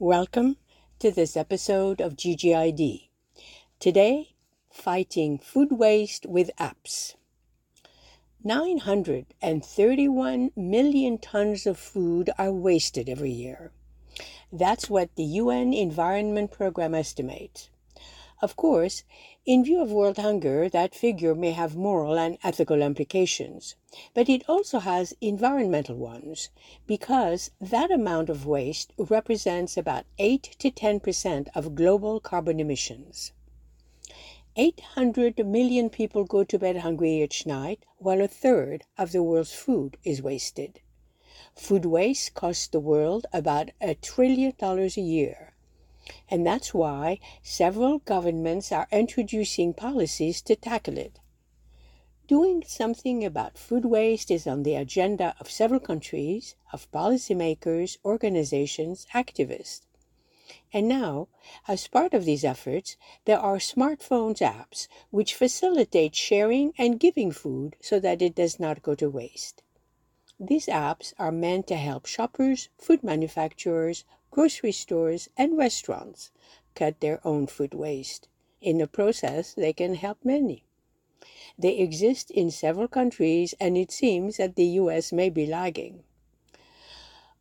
Welcome to this episode of GGID. Today, fighting food waste with apps. 931 million tons of food are wasted every year. That's what the UN Environment Program estimates. Of course, in view of world hunger, that figure may have moral and ethical implications, but it also has environmental ones, because that amount of waste represents about 8 to 10% of global carbon emissions. 800 million people go to bed hungry each night, while a third of the world's food is wasted. Food waste costs the world about a trillion dollars a year and that's why several governments are introducing policies to tackle it. Doing something about food waste is on the agenda of several countries, of policymakers, organizations, activists. And now, as part of these efforts, there are smartphones apps which facilitate sharing and giving food so that it does not go to waste. These apps are meant to help shoppers, food manufacturers, grocery stores, and restaurants cut their own food waste. In the process, they can help many. They exist in several countries, and it seems that the US may be lagging.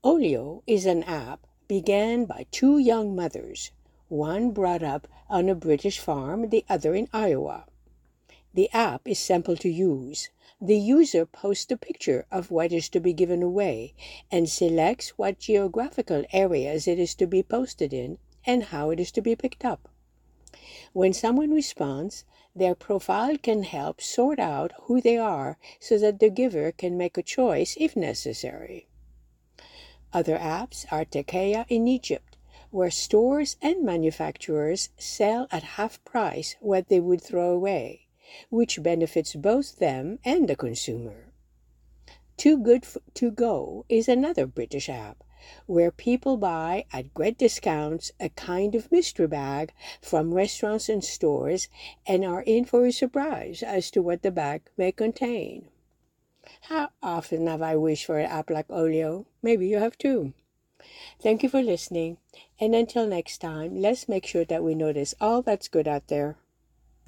Olio is an app began by two young mothers, one brought up on a British farm, the other in Iowa. The app is simple to use. The user posts a picture of what is to be given away and selects what geographical areas it is to be posted in and how it is to be picked up. When someone responds, their profile can help sort out who they are so that the giver can make a choice if necessary. Other apps are Tekeya in Egypt, where stores and manufacturers sell at half price what they would throw away which benefits both them and the consumer. Too Good To Go is another British app where people buy at great discounts a kind of mystery bag from restaurants and stores and are in for a surprise as to what the bag may contain. How often have I wished for an app like Olio? Maybe you have too. Thank you for listening, and until next time, let's make sure that we notice all that's good out there.